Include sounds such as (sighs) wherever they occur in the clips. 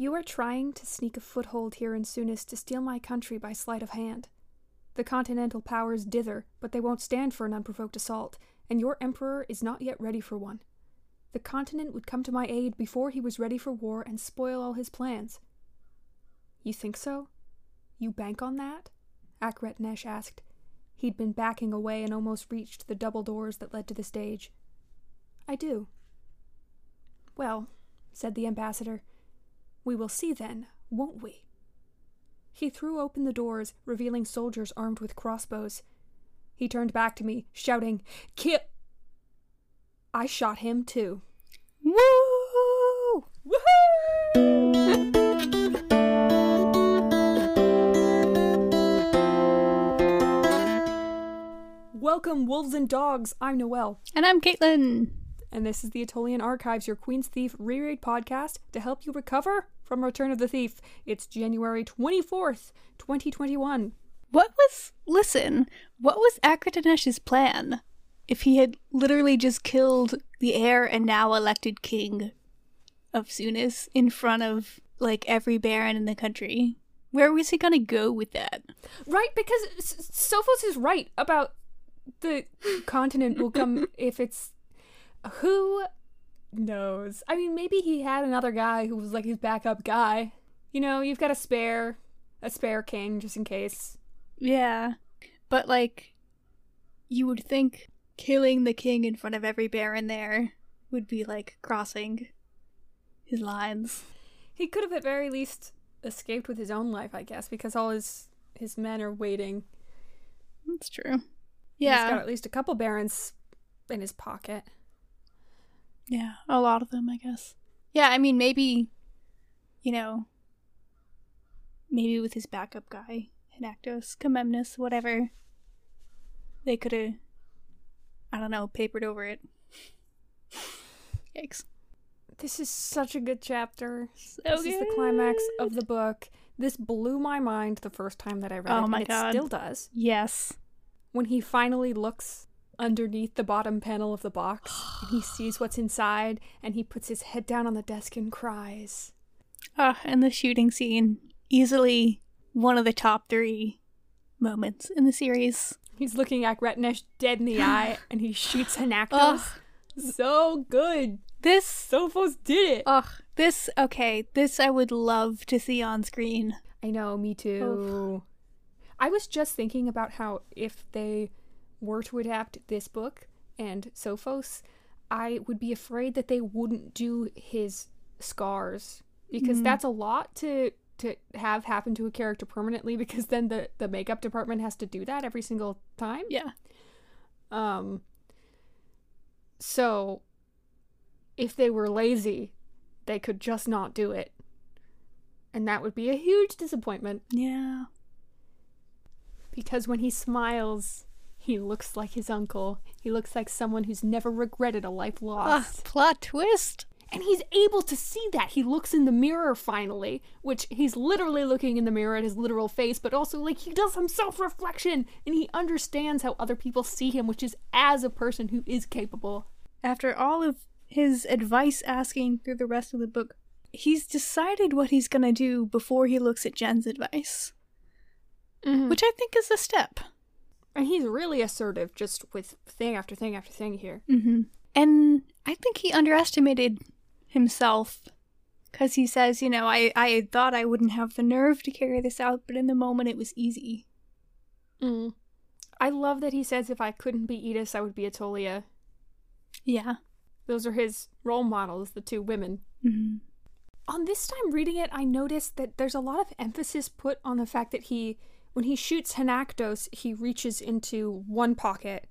You are trying to sneak a foothold here in Sounis to steal my country by sleight of hand. The continental powers dither, but they won't stand for an unprovoked assault, and your emperor is not yet ready for one. The continent would come to my aid before he was ready for war and spoil all his plans. You think so? You bank on that? Akretenesh asked. He'd been backing away and almost reached the double doors that led to the stage. I do. Well, said the ambassador, we will see then, won't we? He threw open the doors, revealing soldiers armed with crossbows. He turned back to me, shouting, Kill! I shot him too. Woo! Woohoo! Welcome, wolves and dogs. I'm Noelle. And I'm Caitlin. And this is the Attolian Archives, your Queen's Thief reread podcast to help you recover from Return of the Thief. It's January 24th, 2021. What was. Listen, what was Akretenesh's plan? If he had literally just killed the heir and now elected king of Sounis in front of, like, every baron in the country, where was he gonna go with that? Right, because S- Sophos is right about the continent will come (laughs) if it's. Who knows? I mean, maybe he had another guy who was like his backup guy. You know, you've got a spare, a spare king just in case. Yeah. But, like, you would think killing the king in front of every baron there would be like crossing his lines. He could have at very least escaped with his own life, I guess, because all his his men are waiting. That's true. Yeah. He's got at least a couple barons in his pocket. Yeah, a lot of them, I guess. Yeah, I mean, maybe, you know, maybe with his backup guy, Hanaktos, Comemnus, whatever, they could have, I don't know, papered over it. (laughs) Yikes. This is such a good chapter. So this is the climax of the book. This blew my mind the first time that I read Oh it, my and it God. still does. Yes. When he finally looks underneath the bottom panel of the box and he sees what's inside and he puts his head down on the desk and cries. Ah, and the shooting scene. Easily one of the top three moments in the series. He's looking at Retnesh dead in the (gasps) eye and he shoots Hanaktos. Ugh. So good. This Sophos did it. Ugh, this okay. This I would love to see on screen. I know, me too. I was just thinking about how if they were to adapt this book and Sophos, I would be afraid that they wouldn't do his scars because Mm. that's a lot to to have happen to a character permanently (laughs) because then the the makeup department has to do that every single time. Yeah. Um so if they were lazy, they could just not do it. And that would be a huge disappointment Yeah. because when he smiles, he looks like his uncle. He looks like someone who's never regretted a life Ah, lost. plot twist. And he's able to see that. He looks in the mirror finally, which he's literally looking in the mirror at his literal face, but also like he does some self reflection and he understands how other people see him, which is as a person who is capable. After all of his advice asking through the rest of the book, he's decided what he's gonna do before he looks at Gen's advice, which I think is a step. And he's really assertive just with thing after thing after thing here. Mm-hmm. And I think he underestimated himself because he says, you know, I, I thought I wouldn't have the nerve to carry this out, but in the moment it was easy. Mm. I love that he says if I couldn't be Eddis, I would be Attolia. Yeah. Those are his role models, the two women. Mm-hmm. On this time reading it, I noticed that there's a lot of emphasis put on the fact that he, when he shoots Hanaktos, he reaches into one pocket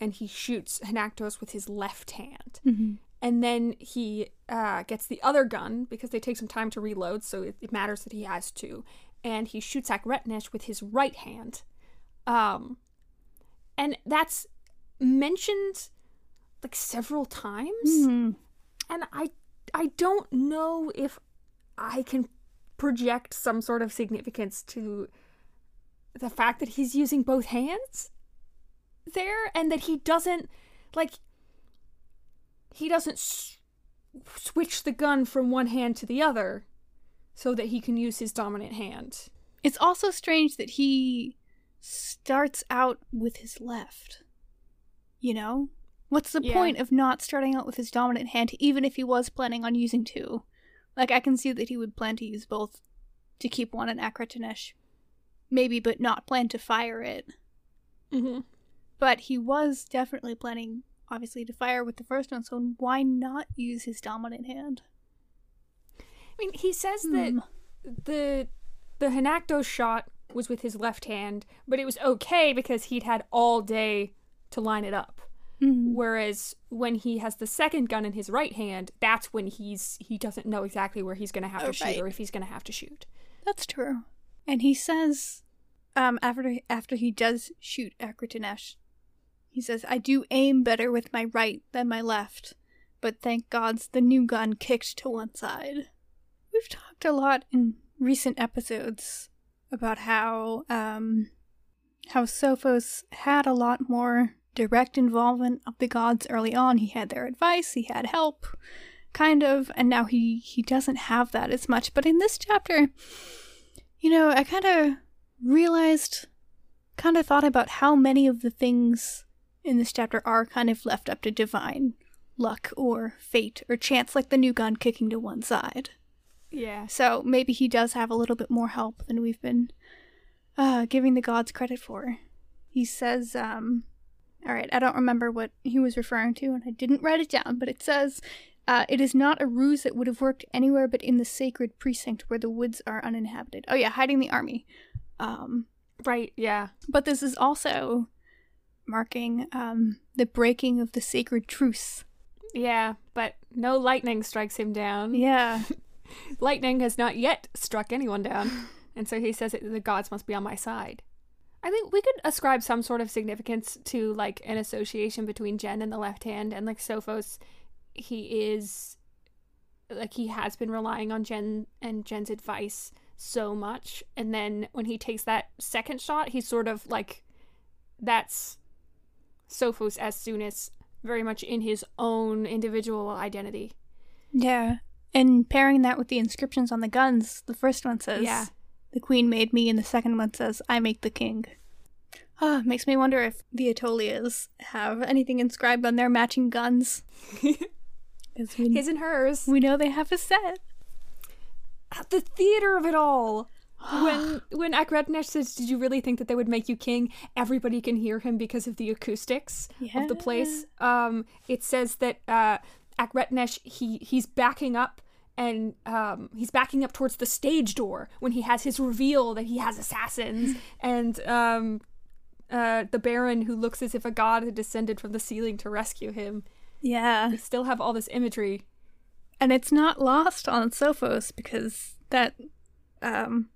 and he shoots Hanaktos with his left hand. Mm-hmm. And then he uh, gets the other gun because they take some time to reload, so it, it matters that he has two. And he shoots Akretenesh with his right hand. Um, and that's mentioned like several times Mm-hmm. and I I don't know if I can project some sort of significance to the fact that he's using both hands there and that he doesn't like he doesn't s- switch the gun from one hand to the other so that he can use his dominant hand. It's also strange that he starts out with his left. You know? What's the Yeah. point of not starting out with his dominant hand, even if he was planning on using two? Like, I can see that he would plan to use both to keep one in Akretenesh. Maybe, but not plan to fire it. Mm-hmm. But he was definitely planning, obviously, to fire with the first one, so why not use his dominant hand? I mean, he says that Hmm. the the Hanakto shot was with his left hand, but it was okay because he'd had all day to line it up. Mhm. Whereas when he has the second gun in his right hand, that's when he's he doesn't know exactly where he's going to have Oh, to shoot right. or if he's going to have to shoot. That's true. And he says, um, after after he does shoot Akretenesh, he says, "I do aim better with my right than my left, but thank gods the new gun kicked to one side." We've talked a lot in recent episodes about how um, how Sophos had a lot more direct involvement of the gods early on. He had their advice, he had help, kind of, and now he he doesn't have that as much. But in this chapter, you know, I kind of realized, kind of thought about how many of the things in this chapter are kind of left up to divine luck or fate or chance, like the new gun kicking to one side. Yeah. So maybe he does have a little bit more help than we've been uh, giving the gods credit for. He says, um, all right, I don't remember what he was referring to, and I didn't write it down, but it says, uh, it is not a ruse that would have worked anywhere but in the sacred precinct where the woods are uninhabited. Oh, yeah, hiding the army. Um, Right, yeah. but this is also marking um, the breaking of the sacred truce. Yeah, but no lightning strikes him down. (laughs) Yeah. Lightning has not yet struck anyone down, and so he says that the gods must be on my side. I think we could ascribe some sort of significance to like an association between Gen and the left hand, and like Sophos, he is like he has been relying on Gen and Gen's advice so much, and then when he takes that second shot, he's sort of like that's Sophos as soon as very much in his own individual identity. Yeah. And pairing that with the inscriptions on the guns, the first one says, Yeah. The queen made me, and the second one says, I make the king. Ah, makes me wonder if the Attolias have anything inscribed on their matching guns. (laughs) 'Cause we, His and hers. we know they have a set. At the theater of it all. (gasps) when when Akretenesh says, "Did you really think that they would make you king?" Everybody can hear him because of the acoustics of the place. Um, it says that uh, Akretenesh he he's backing up and um, he's backing up towards the stage door when he has his reveal that he has assassins (laughs) and um, uh, the Baron who looks as if a god had descended from the ceiling to rescue him. Yeah. We still have all this imagery. and it's not lost on Sophos because that um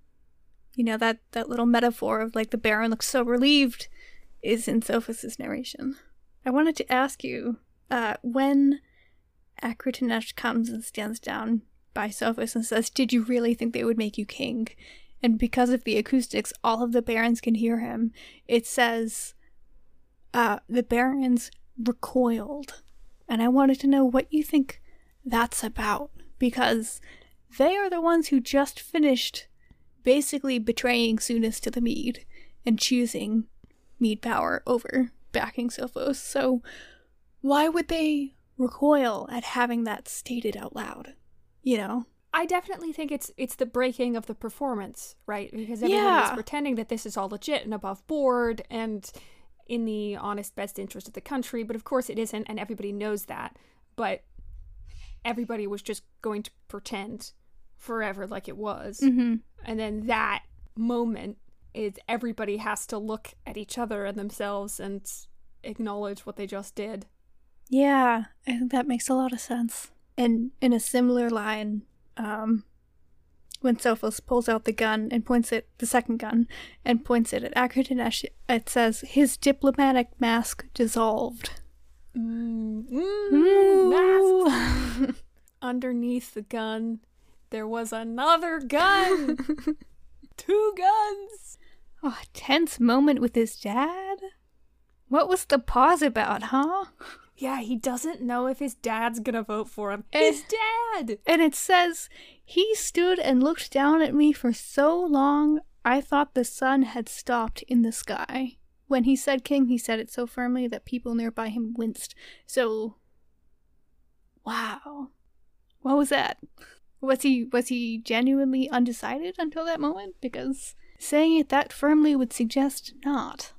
you know that that little metaphor of like the baron looks so relieved is in Sophos's narration. I wanted to ask you uh when Akretenesh comes and stands down by Sophos and says, "Did you really think they would make you king?" And because of the acoustics, all of the barons can hear him. It says, uh, "The barons recoiled," and I wanted to know what you think that's about because they are the ones who just finished basically betraying Sounis to the Mede and choosing Mede power over backing Sophos. So why would they recoil at having that stated out loud? You know? I definitely think it's it's the breaking of the performance, right? Because everyone is pretending that this is all legit and above board and in the honest best interest of the country, but of course it isn't, and everybody knows that. But everybody was just going to pretend forever like it was, Mm-hmm. and then that moment is everybody has to look at each other and themselves and acknowledge what they just did. Yeah, I think that makes a lot of sense. And in a similar line, um, when Sophos pulls out the gun and points it, the second gun, and points it at Akretenesh, it says, his diplomatic mask dissolved. Mm, Ooh. masks. (laughs) Underneath the gun, there was another gun. (laughs) Two guns. Oh, a tense moment with his dad? What was the pause about, huh? Yeah, he doesn't know if his dad's gonna vote for him. And- his dad! And it says, He stood and looked down at me for so long, I thought the sun had stopped in the sky. When he said king, he said it so firmly that people nearby him winced. So, wow. What was that? Was he was he genuinely undecided until that moment? Because saying it that firmly would suggest not.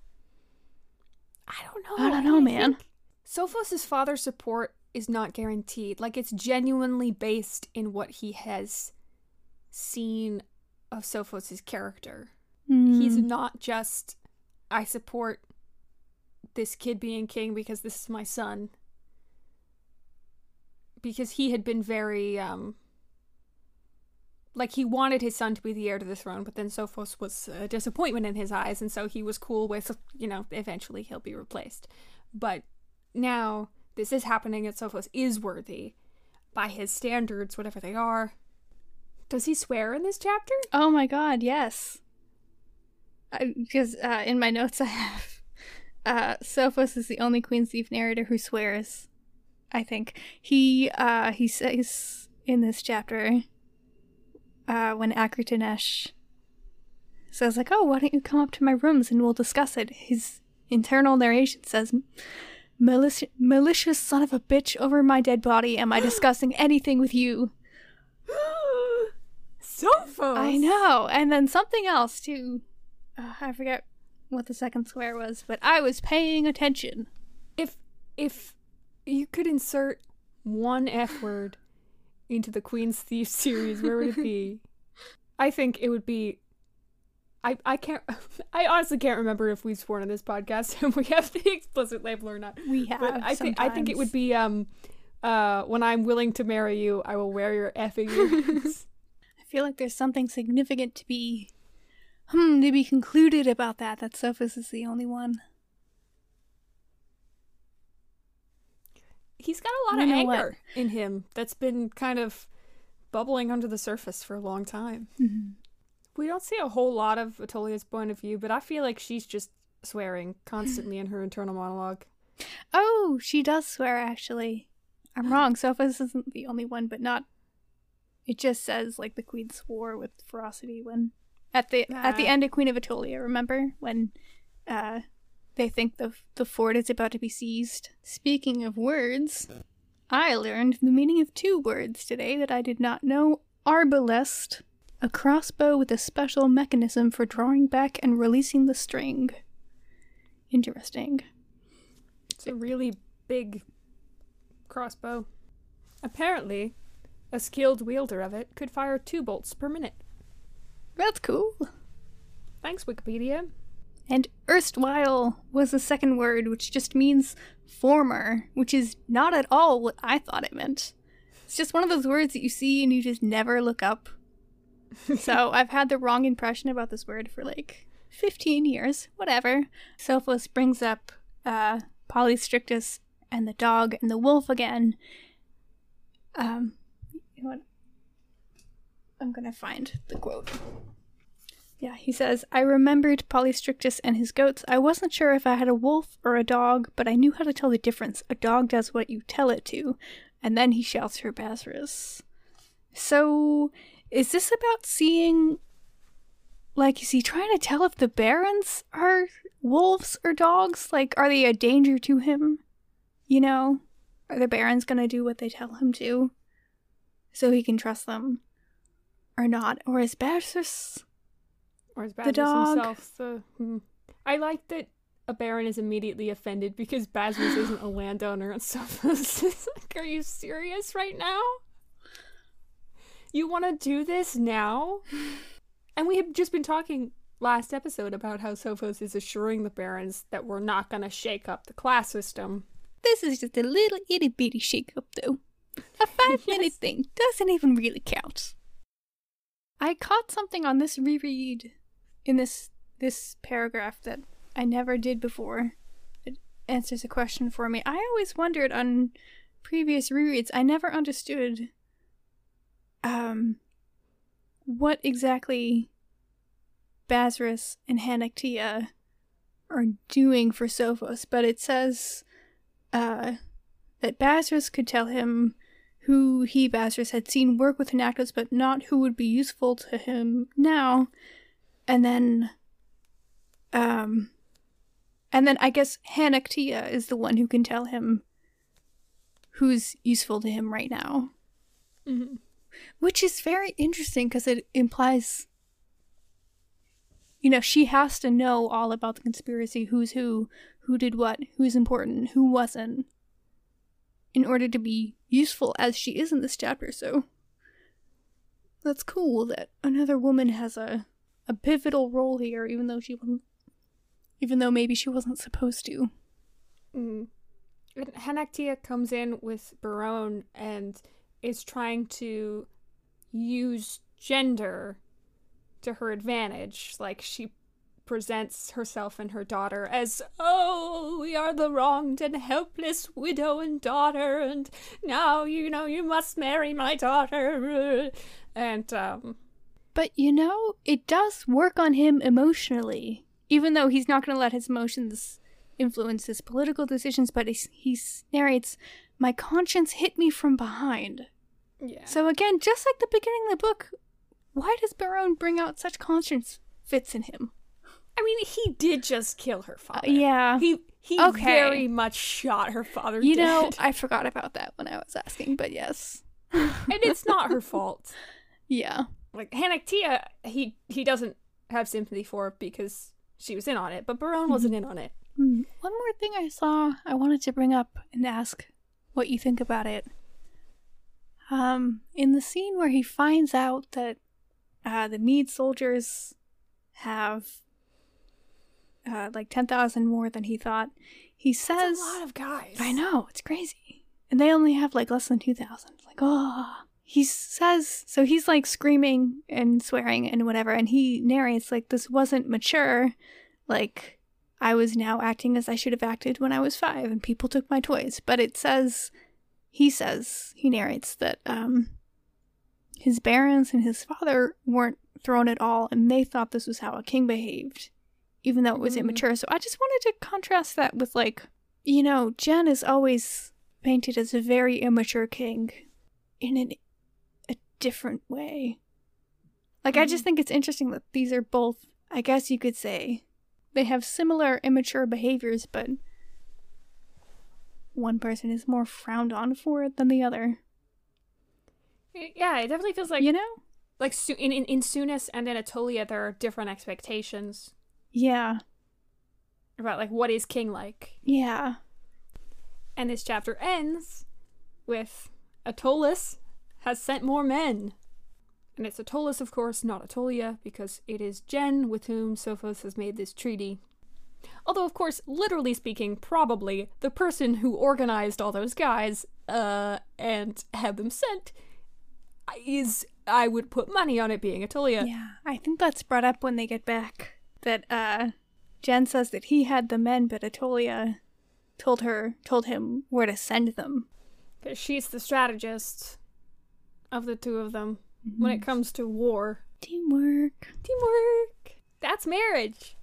I don't know. I don't know, man. think Sophos' father's support is not guaranteed. Like, it's genuinely based in what he has seen of Sophos' character. He's Hmm. not just, I support this kid being king because this is my son. Because he had been very, um, like he wanted his son to be the heir to the throne, but then Sophos was a disappointment in his eyes, and so he was cool with, you know, eventually he'll be replaced. But now this is happening, and Sophos is worthy by his standards, whatever they are. Does he swear in this chapter? Oh my god, yes. Because uh, in my notes I have (laughs) uh, Sophos is the only Queen's Thief narrator who swears. I think he uh, he says in this chapter uh, when Akretenesh says like, "Oh, why don't you come up to my rooms and we'll discuss it?" His internal narration says, "Malicious, malicious son of a bitch over my dead body. Am I (gasps) discussing anything with you?" (gasps) Sophos! I know. And then something else too. Uh, I forget what the second swear was, but I was paying attention. If if you could insert one F word into the Queen's Thief series, where would it be? (laughs) I think it would be. I I can't. (laughs) I honestly can't remember if we've sworn on this podcast (laughs) and we have the explicit label or not. We have. But I think I think it would be um, uh, when I'm willing to marry you, I will wear your effing (laughs) earrings. I feel like there's something significant to be, hmm, to be concluded about that. That Sophos is the only one. He's got a lot You of know what? anger in him that's been kind of bubbling under the surface for a long time. We don't see a whole lot of Attolia's point of view, but I feel like she's just swearing constantly in her internal monologue. Oh, she does swear. Actually, I'm wrong. (laughs) Sophos isn't the only one, but not. It just says like the queen swore with ferocity when at the at the end of Queen of Attolia. Remember when uh, they think the the fort is about to be seized. Speaking of words, I learned the meaning of two words today that I did not know. Arbalest, a crossbow with a special mechanism for drawing back and releasing the string. Interesting. It's a really big crossbow. Apparently, a skilled wielder of it could fire two bolts per minute. That's cool. Thanks, Wikipedia. And erstwhile was the second word, which just means former, which is not at all what I thought it meant. It's just one of those words that you see and you just never look up. So I've had the wrong impression about this word for like 15 years, whatever. Sophos brings up uh, Polystrictus and the dog and the wolf again. Um, you know what? I'm gonna find the quote. Yeah, he says, I remembered Polystrictus and his goats. I wasn't sure if I had a wolf or a dog, but I knew how to tell the difference. A dog does what you tell it to. And then he shouts for Basarus. So, is this about seeing. Like, is he trying to tell if the barons are wolves or dogs? Like, are they a danger to him? You know? Are the barons gonna do what they tell him to? So he can trust them? Or not? Or is Basarus. Or is The dog. himself the. Hmm. I like that a baron is immediately offended because Bazarus isn't a landowner and stuff. (laughs) Like, are you serious right now? You want to do this now? (sighs) And we have just been talking last episode about how Sophos is assuring the barons that we're not going to shake up the class system. This is just a little itty bitty shake up, though. A five (laughs) minute Yes. thing doesn't even really count. I caught something on this reread in this this paragraph that I never did before. It answers a question for me. I always wondered on previous rereads, I never understood um what exactly Basarus and Hanactia are doing for Sophos, but it says uh that Bazarus could tell him who he, Bazarus, had seen work with Anactos, but not who would be useful to him now. And then, um, and then I guess Hanactia is the one who can tell him who's useful to him right now. Mm-hmm. Which is very interesting because it implies, you know, she has to know all about the conspiracy who's who, who did what, who's important, who wasn't, in order to be useful as she is in this chapter. So that's cool that another woman has a, a pivotal role here, even though she wasn't, even though maybe she wasn't supposed to. Mm. Hanactia comes in with Barone and is trying to use gender to her advantage. Like she presents herself and her daughter as, oh, we are the wronged and helpless widow and daughter, and now, you know, you must marry my daughter. And, um. But, you know, it does work on him emotionally. Even though he's not going to let his emotions influence his political decisions, but he, he narrates, My conscience hit me from behind. Yeah. So, again, just like the beginning of the book, why does Barone bring out such conscience fits in him? I mean, he did just kill her father. Uh, yeah. He he Okay. very much shot her father. You know. (laughs) I forgot about that when I was asking, but yes. and it's not her fault. (laughs) Yeah. Like Hanactia, he he doesn't have sympathy for because she was in on it, but Barone wasn't in on it. Hmm. One more thing I saw I wanted to bring up and ask what you think about it. Um, in the scene where he finds out that uh, the Mede soldiers have uh, like 10,000 more than he thought, he says. That's a lot of guys. I know, it's crazy. And they only have like less than 2,000. Like, oh. He says, so he's like screaming and swearing and whatever, and he narrates, like, this wasn't mature. Like, I was now acting as I should have acted when I was five, and people took my toys. But it says, he says, he narrates that, um, his barons and his father weren't thrown at all, and they thought this was how a king behaved, even though it was Mm. immature. So I just wanted to contrast that with, like, you know, Gen is always painted as a very immature king in an, a different way. Like, I just think it's interesting that these are both, I guess you could say, they have similar immature behaviors, but one person is more frowned on for it than the other. Yeah, it definitely feels like you know? like in, in in Sounis and in Attolia there are different expectations Yeah. about like what is king like. Yeah. And this chapter ends with Attolis has sent more men. And it's Attolis, of course, not Attolia, because it is Gen with whom Sophos has made this treaty. Although, of course, literally speaking, probably the person who organized all those guys uh, and had them sent is, I would put money on it being Attolia. Yeah. I think that's brought up when they get back. That uh Gen says that he had the men, but Attolia told her told him where to send them. Because she's the strategist of the two of them when it comes to war. Teamwork. Teamwork! That's marriage!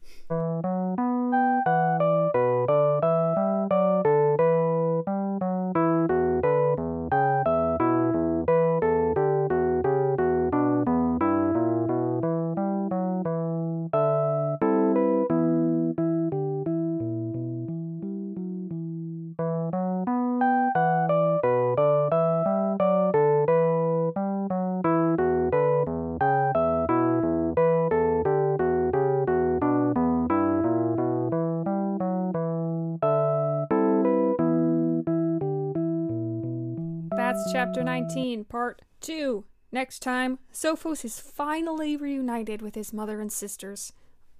Chapter 19, part 2. Next time, Sophos is finally reunited with his mother and sisters.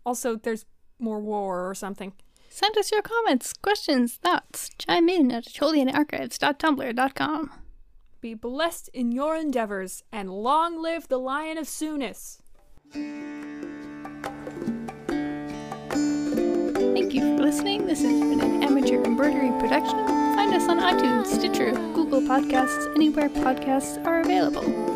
Also, there's more war or something. Send us your comments, questions, thoughts. Chime in at AttolianArchives.tumblr.com. Be blessed in your endeavors, and long live the Lion of Sounis! Thank you for listening. This has been an amateur embroidery production. On iTunes, Stitcher, Google Podcasts, anywhere podcasts are available.